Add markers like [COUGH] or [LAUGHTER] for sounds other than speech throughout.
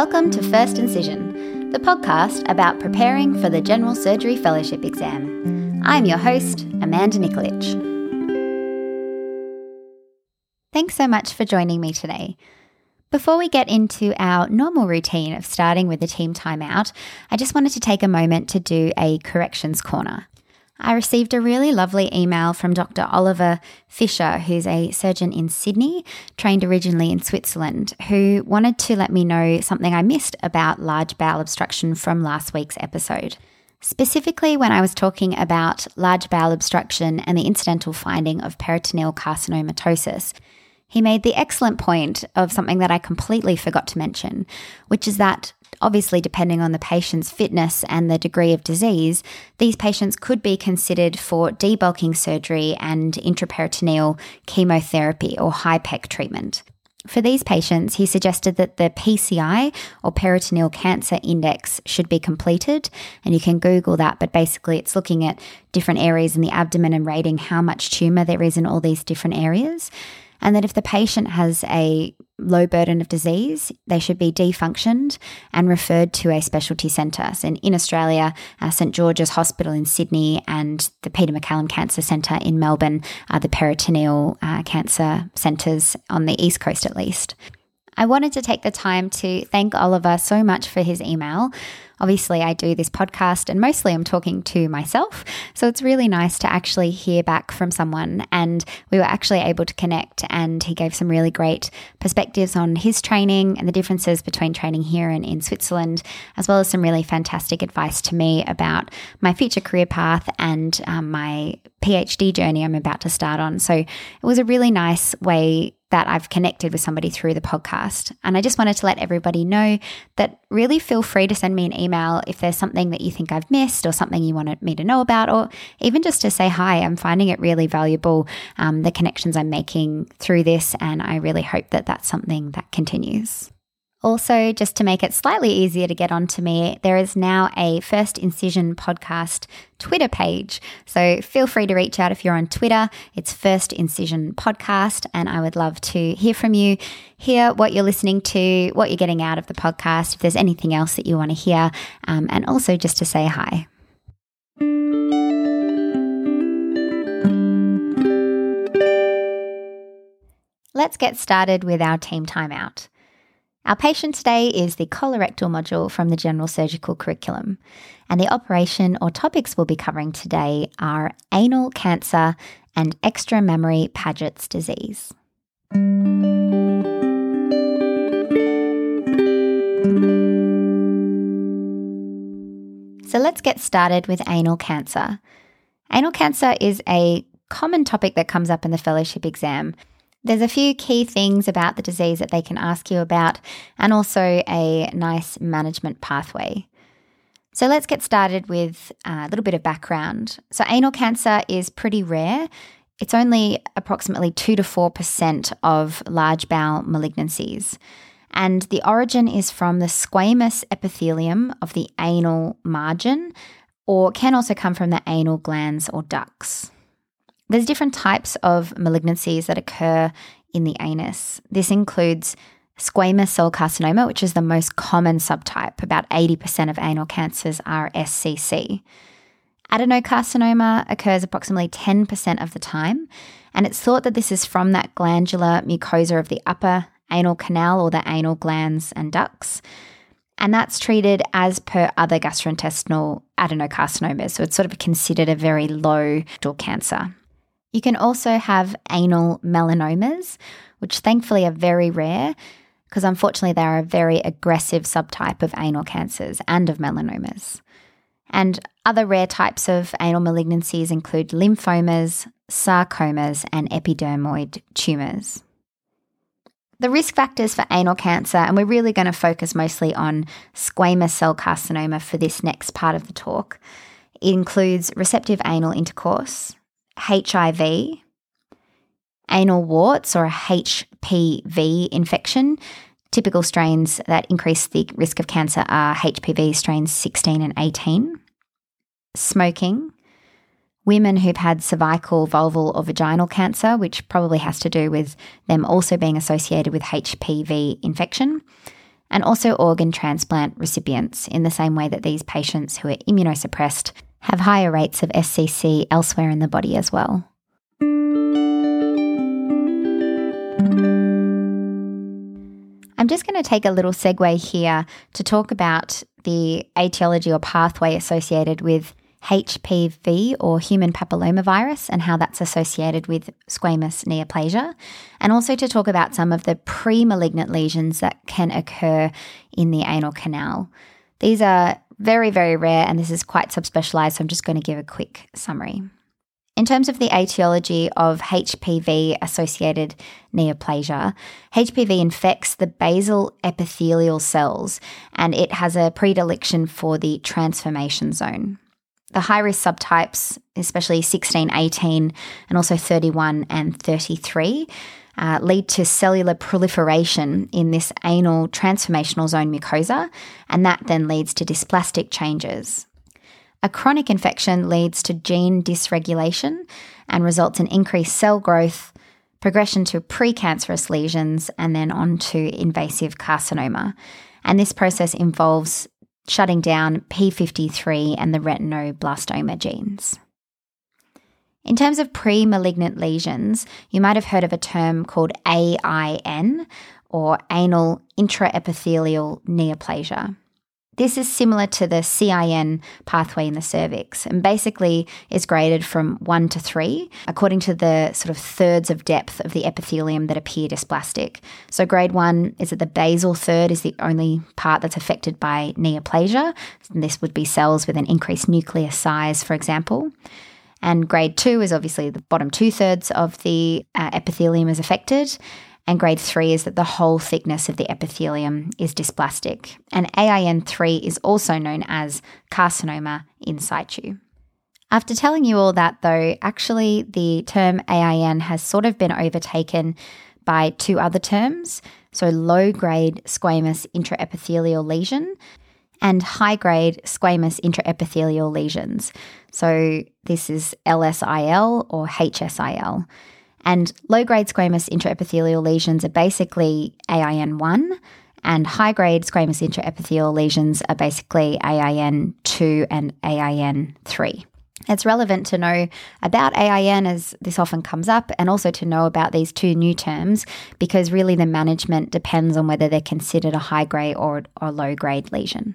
Welcome to First Incision, the podcast about preparing for the General Surgery Fellowship exam. I'm your host, Amanda Nikolic. Thanks so much for joining me today. Before we get into our normal routine of starting with the team timeout, I just wanted to take a moment to do a corrections corner. I received a really lovely email from Dr. Oliver Fisher, who's a surgeon in Sydney, trained originally in Switzerland, who wanted to let me know something I missed about large bowel obstruction from last week's episode. Specifically, when I was talking about large bowel obstruction and the incidental finding of peritoneal carcinomatosis, he made the excellent point of something that I completely forgot to mention, which is that obviously, depending on the patient's fitness and the degree of disease, these patients could be considered for debulking surgery and intraperitoneal chemotherapy or HIPEC treatment. For these patients, he suggested that the PCI or peritoneal cancer index should be completed. And you can Google that, but basically, it's looking at different areas in the abdomen and rating how much tumour there is in all these different areas and that if the patient has a low burden of disease, they should be defunctioned and referred to a specialty centre. So in Australia, uh, St George's Hospital in Sydney and the Peter MacCallum Cancer Centre in Melbourne are the peritoneal uh, cancer centres on the East Coast at least. I wanted to take the time to thank Oliver so much for his email. Obviously, I do this podcast and mostly I'm talking to myself. So it's really nice to actually hear back from someone. And we were actually able to connect, and he gave some really great perspectives on his training and the differences between training here and in Switzerland, as well as some really fantastic advice to me about my future career path and um, my PhD journey I'm about to start on. So it was a really nice way that I've connected with somebody through the podcast. And I just wanted to let everybody know that really feel free to send me an email if there's something that you think I've missed or something you wanted me to know about, or even just to say hi. I'm finding it really valuable, um, the connections I'm making through this. And I really hope that that's something that continues. Also, just to make it slightly easier to get onto me, there is now a First Incision podcast Twitter page. So feel free to reach out if you're on Twitter. It's First Incision Podcast, and I would love to hear from you, hear what you're listening to, what you're getting out of the podcast, if there's anything else that you want to hear, um, and also just to say hi. Let's get started with our team timeout. Our patient today is the colorectal module from the general surgical curriculum, and the operation or topics we'll be covering today are anal cancer and extramammary Paget's disease. So let's get started with anal cancer. Anal cancer is a common topic that comes up in the fellowship exam there's a few key things about the disease that they can ask you about, and also a nice management pathway. So let's get started with a little bit of background. So, anal cancer is pretty rare. It's only approximately 2 to 4% of large bowel malignancies. And the origin is from the squamous epithelium of the anal margin, or can also come from the anal glands or ducts. There's different types of malignancies that occur in the anus. This includes squamous cell carcinoma, which is the most common subtype. About 80% of anal cancers are SCC. Adenocarcinoma occurs approximately 10% of the time, and it's thought that this is from that glandular mucosa of the upper anal canal or the anal glands and ducts. And that's treated as per other gastrointestinal adenocarcinomas. So it's sort of considered a very low cancer. You can also have anal melanomas, which thankfully are very rare because unfortunately they are a very aggressive subtype of anal cancers and of melanomas. And other rare types of anal malignancies include lymphomas, sarcomas, and epidermoid tumours. The risk factors for anal cancer, and we're really going to focus mostly on squamous cell carcinoma for this next part of the talk, includes receptive anal intercourse, HIV, anal warts or a HPV infection. Typical strains that increase the risk of cancer are HPV strains 16 and 18, smoking, women who've had cervical, vulval, or vaginal cancer, which probably has to do with them also being associated with HPV infection, and also organ transplant recipients in the same way that these patients who are immunosuppressed have higher rates of SCC elsewhere in the body as well. I'm just going to take a little segue here to talk about the etiology or pathway associated with HPV or human papillomavirus and how that's associated with squamous neoplasia, and also to talk about some of the pre malignant lesions that can occur in the anal canal. These are very, very rare, and this is quite subspecialized, so I'm just going to give a quick summary. In terms of the etiology of HPV associated neoplasia, HPV infects the basal epithelial cells and it has a predilection for the transformation zone. The high risk subtypes, especially 16, 18, and also 31 and 33, uh, lead to cellular proliferation in this anal transformational zone mucosa, and that then leads to dysplastic changes. A chronic infection leads to gene dysregulation and results in increased cell growth, progression to precancerous lesions, and then on to invasive carcinoma. And this process involves shutting down P53 and the retinoblastoma genes. In terms of pre malignant lesions, you might have heard of a term called AIN or anal intraepithelial neoplasia. This is similar to the CIN pathway in the cervix and basically is graded from one to three according to the sort of thirds of depth of the epithelium that appear dysplastic. So, grade one is that the basal third is the only part that's affected by neoplasia. And this would be cells with an increased nucleus size, for example. And grade two is obviously the bottom two thirds of the uh, epithelium is affected. And grade three is that the whole thickness of the epithelium is dysplastic. And AIN3 is also known as carcinoma in situ. After telling you all that, though, actually the term AIN has sort of been overtaken by two other terms. So, low grade squamous intraepithelial lesion and high grade squamous intraepithelial lesions. So, this is LSIL or HSIL. And low grade squamous intraepithelial lesions are basically AIN1, and high grade squamous intraepithelial lesions are basically AIN2 and AIN3. It's relevant to know about AIN as this often comes up, and also to know about these two new terms because really the management depends on whether they're considered a high grade or, or low grade lesion.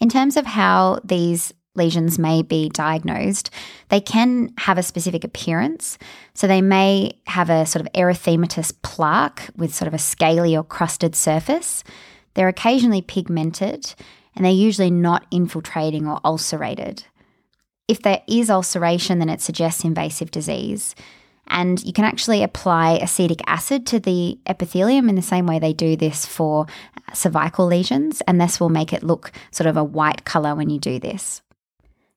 In terms of how these lesions may be diagnosed, they can have a specific appearance. So they may have a sort of erythematous plaque with sort of a scaly or crusted surface. They're occasionally pigmented and they're usually not infiltrating or ulcerated. If there is ulceration, then it suggests invasive disease. And you can actually apply acetic acid to the epithelium in the same way they do this for cervical lesions, and this will make it look sort of a white colour when you do this.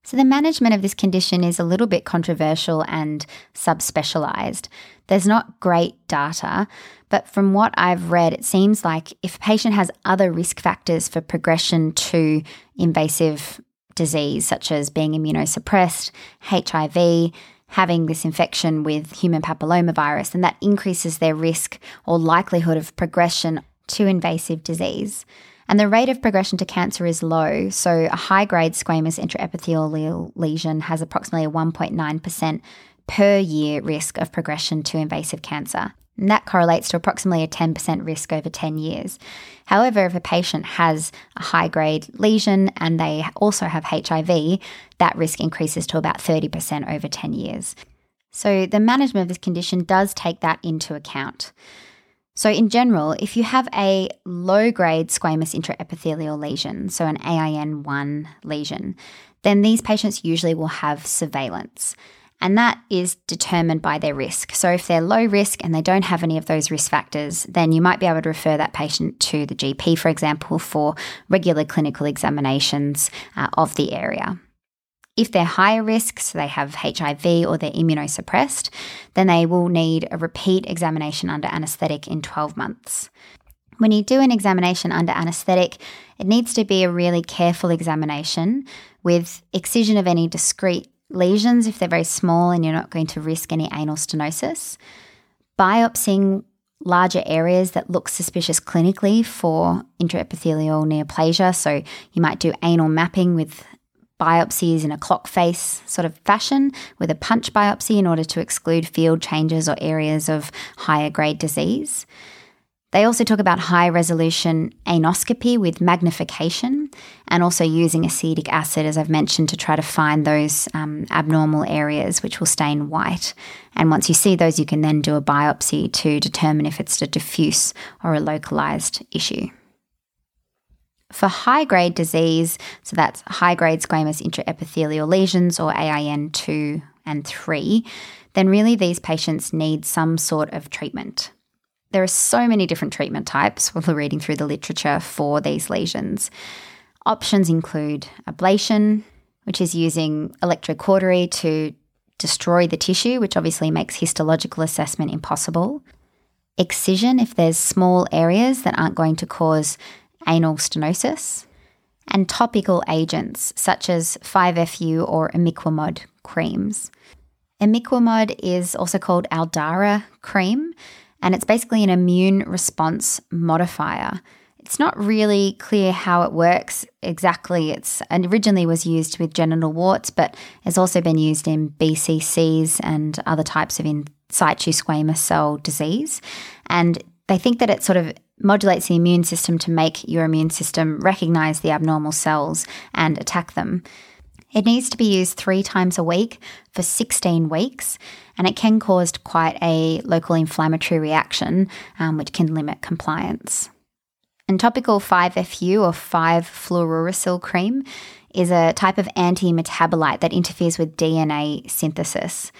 So, the management of this condition is a little bit controversial and subspecialized. There's not great data, but from what I've read, it seems like if a patient has other risk factors for progression to invasive disease, such as being immunosuppressed, HIV, having this infection with human papillomavirus, then that increases their risk or likelihood of progression to invasive disease. And the rate of progression to cancer is low. So, a high grade squamous intraepithelial lesion has approximately a 1.9% per year risk of progression to invasive cancer. And that correlates to approximately a 10% risk over 10 years. However, if a patient has a high grade lesion and they also have HIV, that risk increases to about 30% over 10 years. So, the management of this condition does take that into account. So, in general, if you have a low grade squamous intraepithelial lesion, so an AIN1 lesion, then these patients usually will have surveillance. And that is determined by their risk. So, if they're low risk and they don't have any of those risk factors, then you might be able to refer that patient to the GP, for example, for regular clinical examinations uh, of the area. If they're higher risk, so they have HIV or they're immunosuppressed, then they will need a repeat examination under anaesthetic in 12 months. When you do an examination under anaesthetic, it needs to be a really careful examination with excision of any discrete lesions if they're very small and you're not going to risk any anal stenosis, biopsying larger areas that look suspicious clinically for intraepithelial neoplasia. So you might do anal mapping with biopsies in a clock face sort of fashion with a punch biopsy in order to exclude field changes or areas of higher grade disease. They also talk about high resolution anoscopy with magnification and also using acetic acid, as I've mentioned, to try to find those um, abnormal areas which will stain white. And once you see those, you can then do a biopsy to determine if it's a diffuse or a localized issue. For high grade disease, so that's high grade squamous intraepithelial lesions or AIN 2 and 3, then really these patients need some sort of treatment. There are so many different treatment types when [LAUGHS] we're reading through the literature for these lesions. Options include ablation, which is using electrocautery to destroy the tissue, which obviously makes histological assessment impossible. Excision, if there's small areas that aren't going to cause anal stenosis. And topical agents such as 5FU or imiquimod creams. Imiquimod is also called Aldara cream, and it's basically an immune response modifier. It's not really clear how it works exactly. It's originally was used with genital warts, but has also been used in BCCs and other types of in situ squamous cell disease. And they think that it sort of modulates the immune system to make your immune system recognize the abnormal cells and attack them. It needs to be used three times a week for 16 weeks, and it can cause quite a local inflammatory reaction, um, which can limit compliance. And topical 5FU or 5-fluorouracil cream is a type of anti metabolite that interferes with DNA synthesis.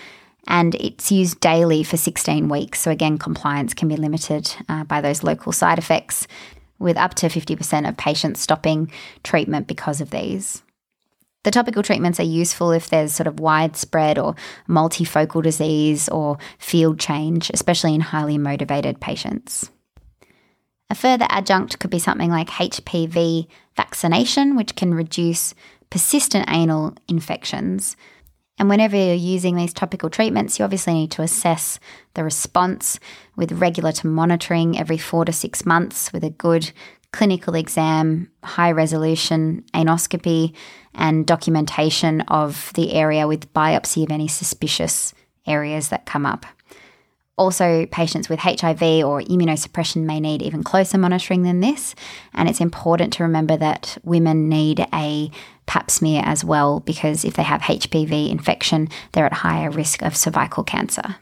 And it's used daily for 16 weeks. So, again, compliance can be limited uh, by those local side effects, with up to 50% of patients stopping treatment because of these. The topical treatments are useful if there's sort of widespread or multifocal disease or field change, especially in highly motivated patients. A further adjunct could be something like HPV vaccination, which can reduce persistent anal infections. And whenever you're using these topical treatments, you obviously need to assess the response with regular to monitoring every four to six months with a good clinical exam, high resolution anoscopy, and documentation of the area with biopsy of any suspicious areas that come up. Also, patients with HIV or immunosuppression may need even closer monitoring than this. And it's important to remember that women need a pap smear as well because if they have HPV infection, they're at higher risk of cervical cancer.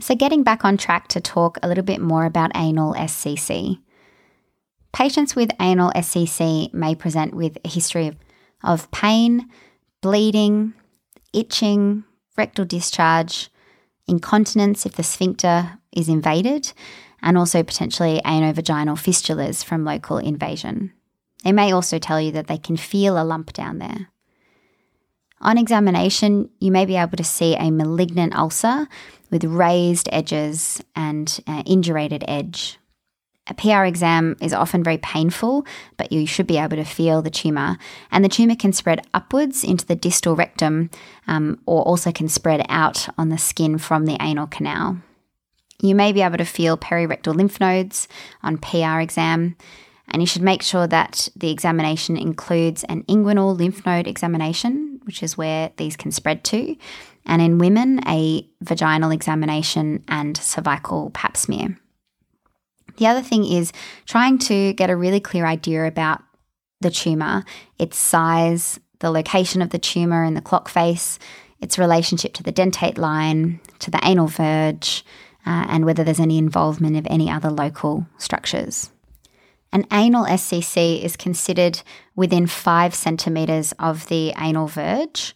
So, getting back on track to talk a little bit more about anal SCC. Patients with anal SCC may present with a history of, of pain, bleeding, itching, rectal discharge, incontinence if the sphincter is invaded, and also potentially anovaginal fistulas from local invasion. They may also tell you that they can feel a lump down there. On examination, you may be able to see a malignant ulcer with raised edges and uh, indurated edge. A PR exam is often very painful, but you should be able to feel the tumour. And the tumour can spread upwards into the distal rectum um, or also can spread out on the skin from the anal canal. You may be able to feel perirectal lymph nodes on PR exam, and you should make sure that the examination includes an inguinal lymph node examination, which is where these can spread to, and in women, a vaginal examination and cervical pap smear. The other thing is trying to get a really clear idea about the tumour, its size, the location of the tumour in the clock face, its relationship to the dentate line, to the anal verge, uh, and whether there's any involvement of any other local structures. An anal SCC is considered within five centimetres of the anal verge,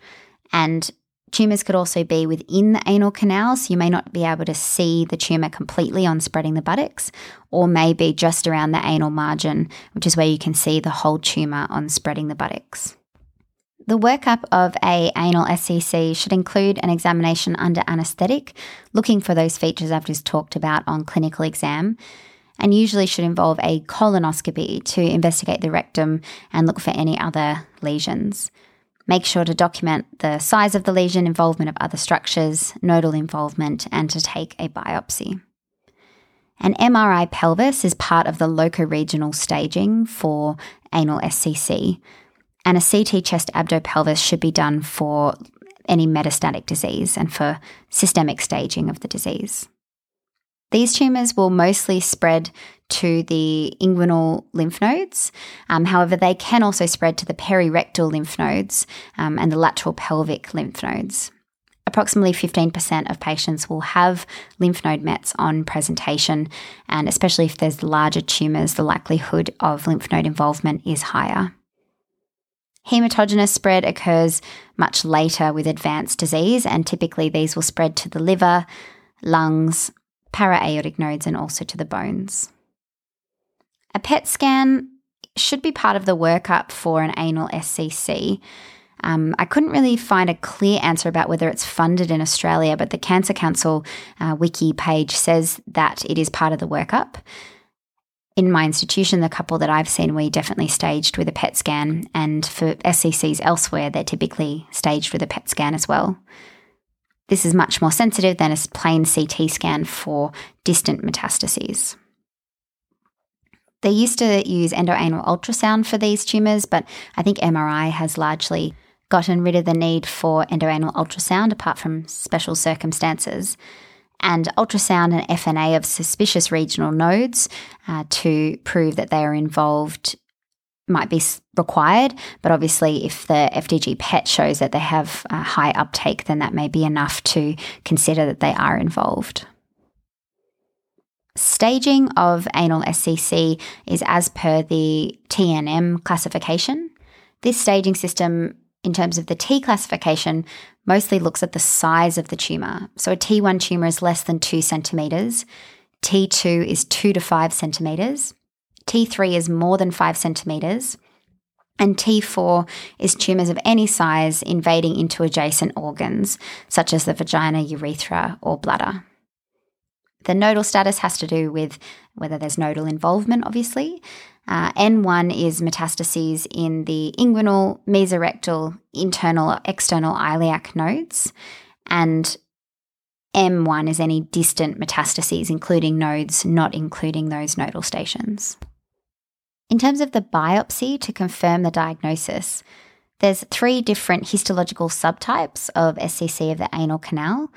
and tumours could also be within the anal canal, so you may not be able to see the tumour completely on spreading the buttocks, or maybe just around the anal margin, which is where you can see the whole tumour on spreading the buttocks. The workup of a anal SCC should include an examination under anaesthetic, looking for those features I've just talked about on clinical exam, and usually should involve a colonoscopy to investigate the rectum and look for any other lesions. Make sure to document the size of the lesion, involvement of other structures, nodal involvement, and to take a biopsy. An MRI pelvis is part of the loco-regional staging for anal SCC, and a CT chest abdo-pelvis should be done for any metastatic disease and for systemic staging of the disease. These tumours will mostly spread to the inguinal lymph nodes. Um, however, they can also spread to the perirectal lymph nodes um, and the lateral pelvic lymph nodes. Approximately 15% of patients will have lymph node mets on presentation, and especially if there's larger tumours, the likelihood of lymph node involvement is higher. Hematogenous spread occurs much later with advanced disease, and typically these will spread to the liver, lungs, para-aortic nodes, and also to the bones. A PET scan should be part of the workup for an anal SCC. Um, I couldn't really find a clear answer about whether it's funded in Australia, but the Cancer Council uh, wiki page says that it is part of the workup. In my institution, the couple that I've seen, we definitely staged with a PET scan, and for SCCs elsewhere, they're typically staged with a PET scan as well. This is much more sensitive than a plain CT scan for distant metastases. They used to use endoanal ultrasound for these tumours, but I think MRI has largely gotten rid of the need for endoanal ultrasound apart from special circumstances. And ultrasound and FNA of suspicious regional nodes uh, to prove that they are involved might be required, but obviously, if the FDG PET shows that they have a high uptake, then that may be enough to consider that they are involved. Staging of anal SCC is as per the TNM classification. This staging system, in terms of the T classification, mostly looks at the size of the tumour. So a T1 tumour is less than 2 centimetres, T2 is 2 to 5 centimetres, T3 is more than 5 centimetres, and T4 is tumours of any size invading into adjacent organs, such as the vagina, urethra, or bladder. The nodal status has to do with whether there's nodal involvement, obviously. Uh, N1 is metastases in the inguinal, mesorectal, internal, or external iliac nodes. And M1 is any distant metastases, including nodes not including those nodal stations. In terms of the biopsy to confirm the diagnosis, there's three different histological subtypes of SCC of the anal canal.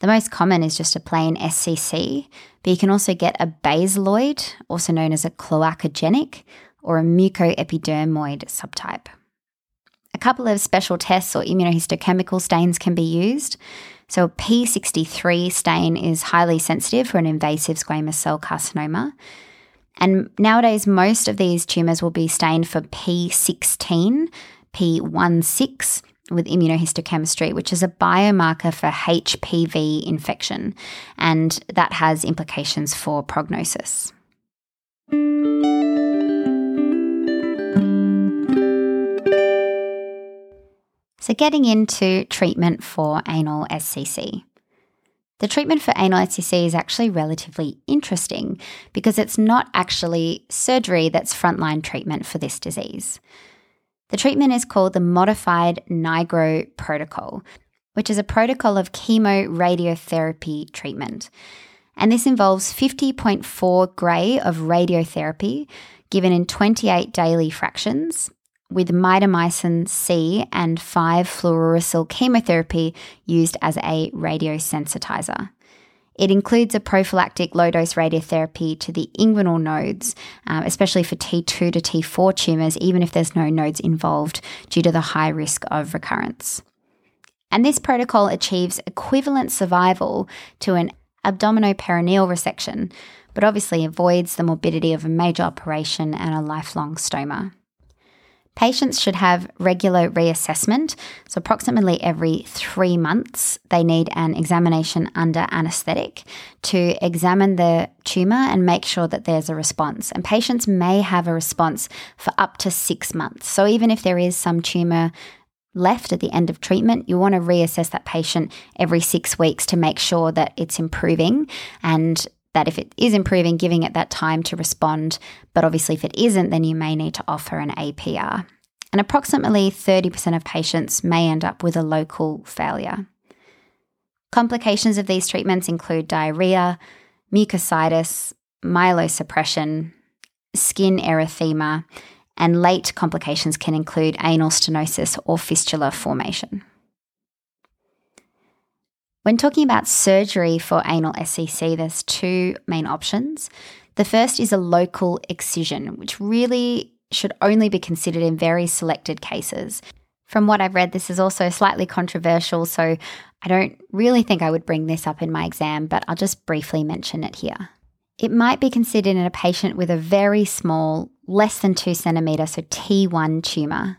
The most common is just a plain SCC, but you can also get a basaloid, also known as a cloacogenic, or a mucoepidermoid subtype. A couple of special tests or immunohistochemical stains can be used. So, a P63 stain is highly sensitive for an invasive squamous cell carcinoma. And nowadays, most of these tumours will be stained for P16, P16, with immunohistochemistry, which is a biomarker for HPV infection, and that has implications for prognosis. So, getting into treatment for anal SCC. The treatment for anal SCC is actually relatively interesting because it's not actually surgery that's frontline treatment for this disease. The treatment is called the Modified Nigro Protocol, which is a protocol of chemoradiotherapy treatment. And this involves 50.4 gray of radiotherapy given in 28 daily fractions with mitomycin C and 5 fluorouracil chemotherapy used as a radiosensitizer. It includes a prophylactic low dose radiotherapy to the inguinal nodes, um, especially for T2 to T4 tumours, even if there's no nodes involved due to the high risk of recurrence. And this protocol achieves equivalent survival to an abdominoperineal resection, but obviously avoids the morbidity of a major operation and a lifelong stoma. Patients should have regular reassessment. So, approximately every three months, they need an examination under anaesthetic to examine the tumour and make sure that there's a response. And patients may have a response for up to six months. So, even if there is some tumour left at the end of treatment, you want to reassess that patient every six weeks to make sure that it's improving and that if it is improving, giving it that time to respond. But obviously, if it isn't, then you may need to offer an APR. and approximately 30% of patients may end up with a local failure. Complications of these treatments include diarrhea, mucositis, myelosuppression, skin erythema, and late complications can include anal stenosis or fistula formation. When talking about surgery for anal SCC, there's two main options. The first is a local excision, which really should only be considered in very selected cases. From what I've read, this is also slightly controversial, so I don't really think I would bring this up in my exam, but I'll just briefly mention it here. It might be considered in a patient with a very small, less than two centimetre, so T1 tumour,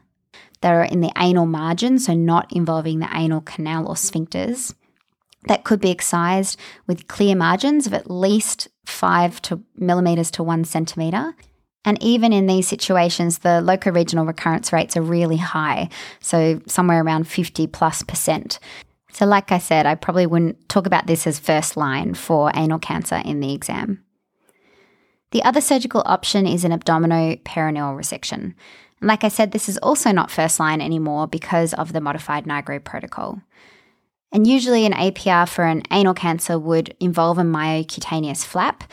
that are in the anal margin, so not involving the anal canal or sphincters, that could be excised with clear margins of at least five to millimetres to one centimetre. And even in these situations, the local regional recurrence rates are really high, so somewhere around 50 plus percent. So, like I said, I probably wouldn't talk about this as first line for anal cancer in the exam. The other surgical option is an abdominoperineal resection. And like I said, this is also not first line anymore because of the modified NIGRO protocol. And usually, an APR for an anal cancer would involve a myocutaneous flap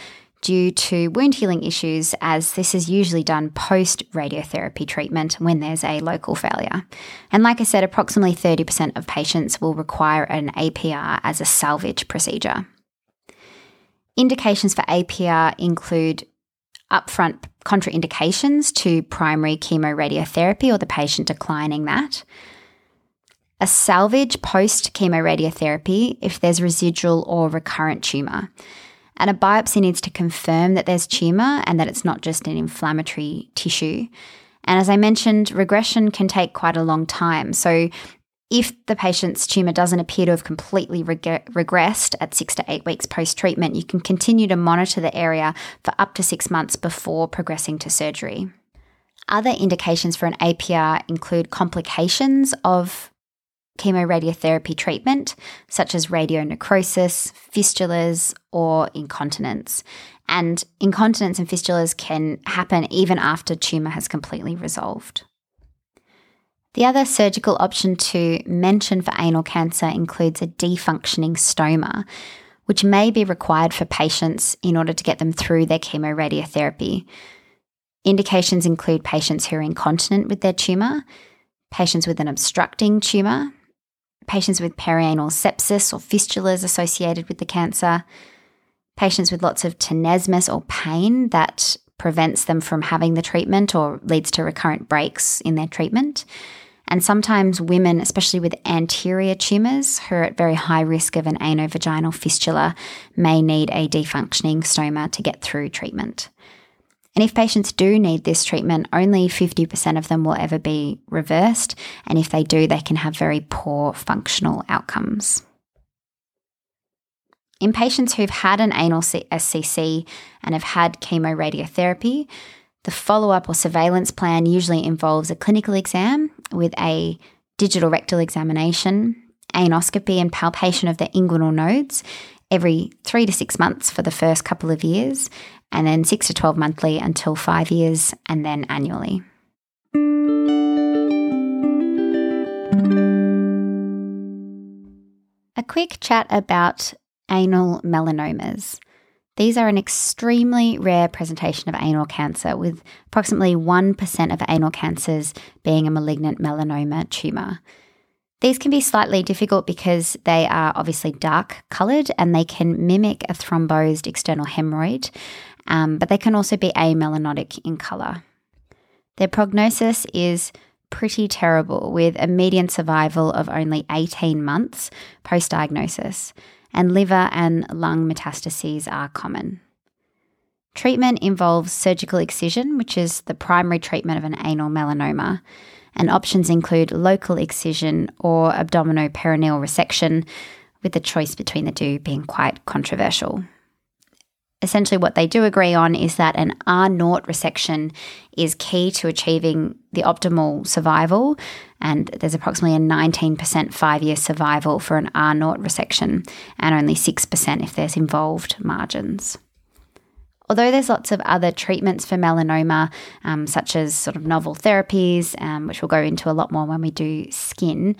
due to wound healing issues, as this is usually done post radiotherapy treatment when there's a local failure. And like I said, approximately 30% of patients will require an APR as a salvage procedure. Indications for APR include upfront contraindications to primary chemoradiotherapy or the patient declining that. A salvage post chemoradiotherapy if there's residual or recurrent tumour. And a biopsy needs to confirm that there's tumour and that it's not just an inflammatory tissue. And as I mentioned, regression can take quite a long time. So if the patient's tumour doesn't appear to have completely reg- regressed at six to eight weeks post treatment, you can continue to monitor the area for up to six months before progressing to surgery. Other indications for an APR include complications of chemoradiotherapy treatment, such as radionecrosis, fistulas, or incontinence. And incontinence and fistulas can happen even after tumour has completely resolved. The other surgical option to mention for anal cancer includes a defunctioning stoma, which may be required for patients in order to get them through their chemoradiotherapy. Indications include patients who are incontinent with their tumour, patients with an obstructing tumour, patients with perianal sepsis or fistulas associated with the cancer, patients with lots of tenesmus or pain that prevents them from having the treatment or leads to recurrent breaks in their treatment, and sometimes women, especially with anterior tumours who are at very high risk of an anovaginal fistula, may need a defunctioning stoma to get through treatment. And if patients do need this treatment, only 50% of them will ever be reversed. And if they do, they can have very poor functional outcomes. In patients who've had an anal SCC and have had chemoradiotherapy, the follow up or surveillance plan usually involves a clinical exam with a digital rectal examination, anoscopy, and palpation of the inguinal nodes every three to six months for the first couple of years, and then six to 12 monthly until five years, and then annually. A quick chat about anal melanomas. These are an extremely rare presentation of anal cancer, with approximately 1% of anal cancers being a malignant melanoma tumour. These can be slightly difficult because they are obviously dark coloured and they can mimic a thrombosed external hemorrhoid, um, but they can also be amelanotic in colour. Their prognosis is pretty terrible, with a median survival of only 18 months post diagnosis and liver and lung metastases are common. Treatment involves surgical excision, which is the primary treatment of an anal melanoma, and options include local excision or abdominoperineal resection, with the choice between the two being quite controversial essentially what they do agree on is that an R naught resection is key to achieving the optimal survival. And there's approximately a 19% five year survival for an R naught resection, and only 6% if there's involved margins. Although there's lots of other treatments for melanoma, um, such as sort of novel therapies, um, which we'll go into a lot more when we do skin,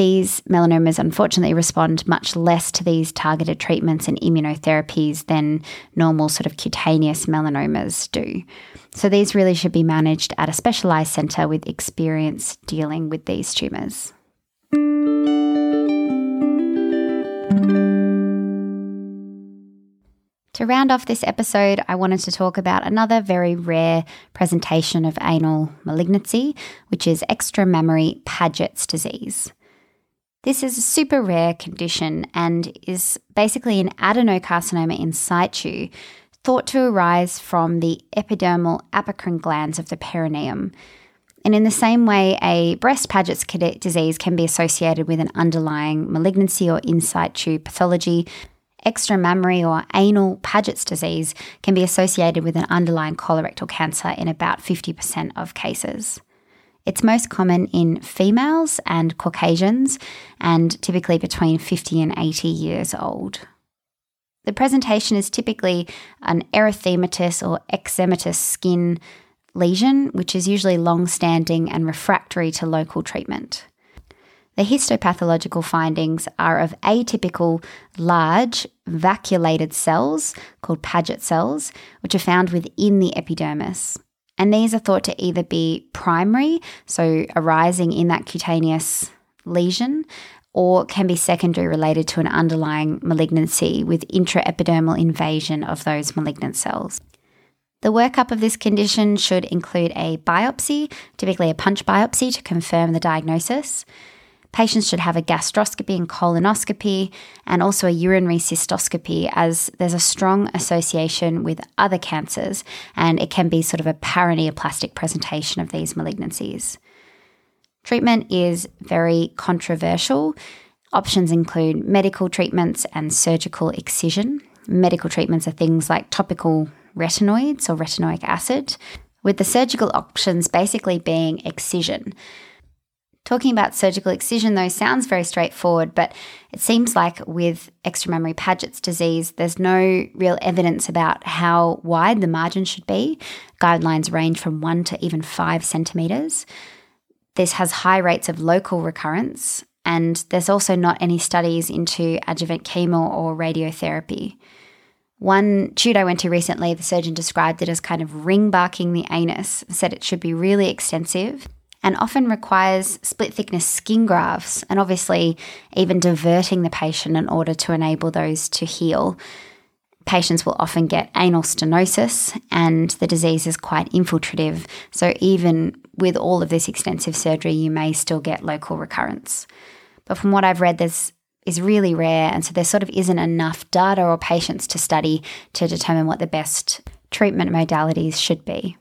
these melanomas unfortunately respond much less to these targeted treatments and immunotherapies than normal sort of cutaneous melanomas do. So these really should be managed at a specialised centre with experience dealing with these tumours. To round off this episode, I wanted to talk about another very rare presentation of anal malignancy, which is extramammary Paget's disease. This is a super rare condition and is basically an adenocarcinoma in situ thought to arise from the epidermal apocrine glands of the perineum. And in the same way, a breast Paget's disease can be associated with an underlying malignancy or in situ pathology, extramammary or anal Paget's disease can be associated with an underlying colorectal cancer in about 50% of cases. It's most common in females and Caucasians, and typically between 50 and 80 years old. The presentation is typically an erythematous or eczematous skin lesion, which is usually long standing and refractory to local treatment. The histopathological findings are of atypical, large, vacuolated cells called Paget cells, which are found within the epidermis. And these are thought to either be primary, so arising in that cutaneous lesion, or can be secondary related to an underlying malignancy with intraepidermal invasion of those malignant cells. The workup of this condition should include a biopsy, typically a punch biopsy, to confirm the diagnosis. Patients should have a gastroscopy and colonoscopy and also a urinary cystoscopy, as there's a strong association with other cancers and it can be sort of a paraneoplastic presentation of these malignancies. Treatment is very controversial. Options include medical treatments and surgical excision. Medical treatments are things like topical retinoids or retinoic acid, with the surgical options basically being excision. Talking about surgical excision, though, sounds very straightforward, but it seems like with extramammary Paget's disease, there's no real evidence about how wide the margin should be. Guidelines range from one to even five centimetres. This has high rates of local recurrence, and there's also not any studies into adjuvant chemo or radiotherapy. One shoot I went to recently, the surgeon described it as kind of ring barking the anus, said it should be really extensive and often requires split thickness skin grafts and obviously even diverting the patient in order to enable those to heal. Patients will often get anal stenosis, and the disease is quite infiltrative. So, even with all of this extensive surgery, you may still get local recurrence. But from what I've read, there's is really rare, and so there sort of isn't enough data or patients to study to determine what the best treatment modalities should be.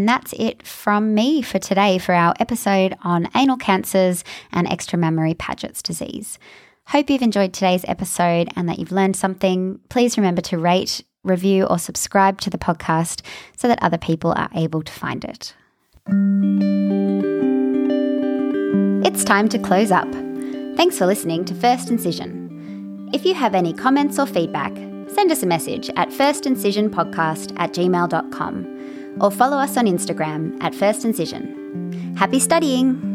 And that's it from me for today for our episode on anal cancers and extramammary Paget's disease. Hope you've enjoyed today's episode and that you've learned something. Please remember to rate, review, or subscribe to the podcast so that other people are able to find it. It's time to close up. Thanks for listening to First Incision. If you have any comments or feedback, send us a message at firstincisionpodcast at gmail.com or follow us on Instagram at First Incision. Happy studying!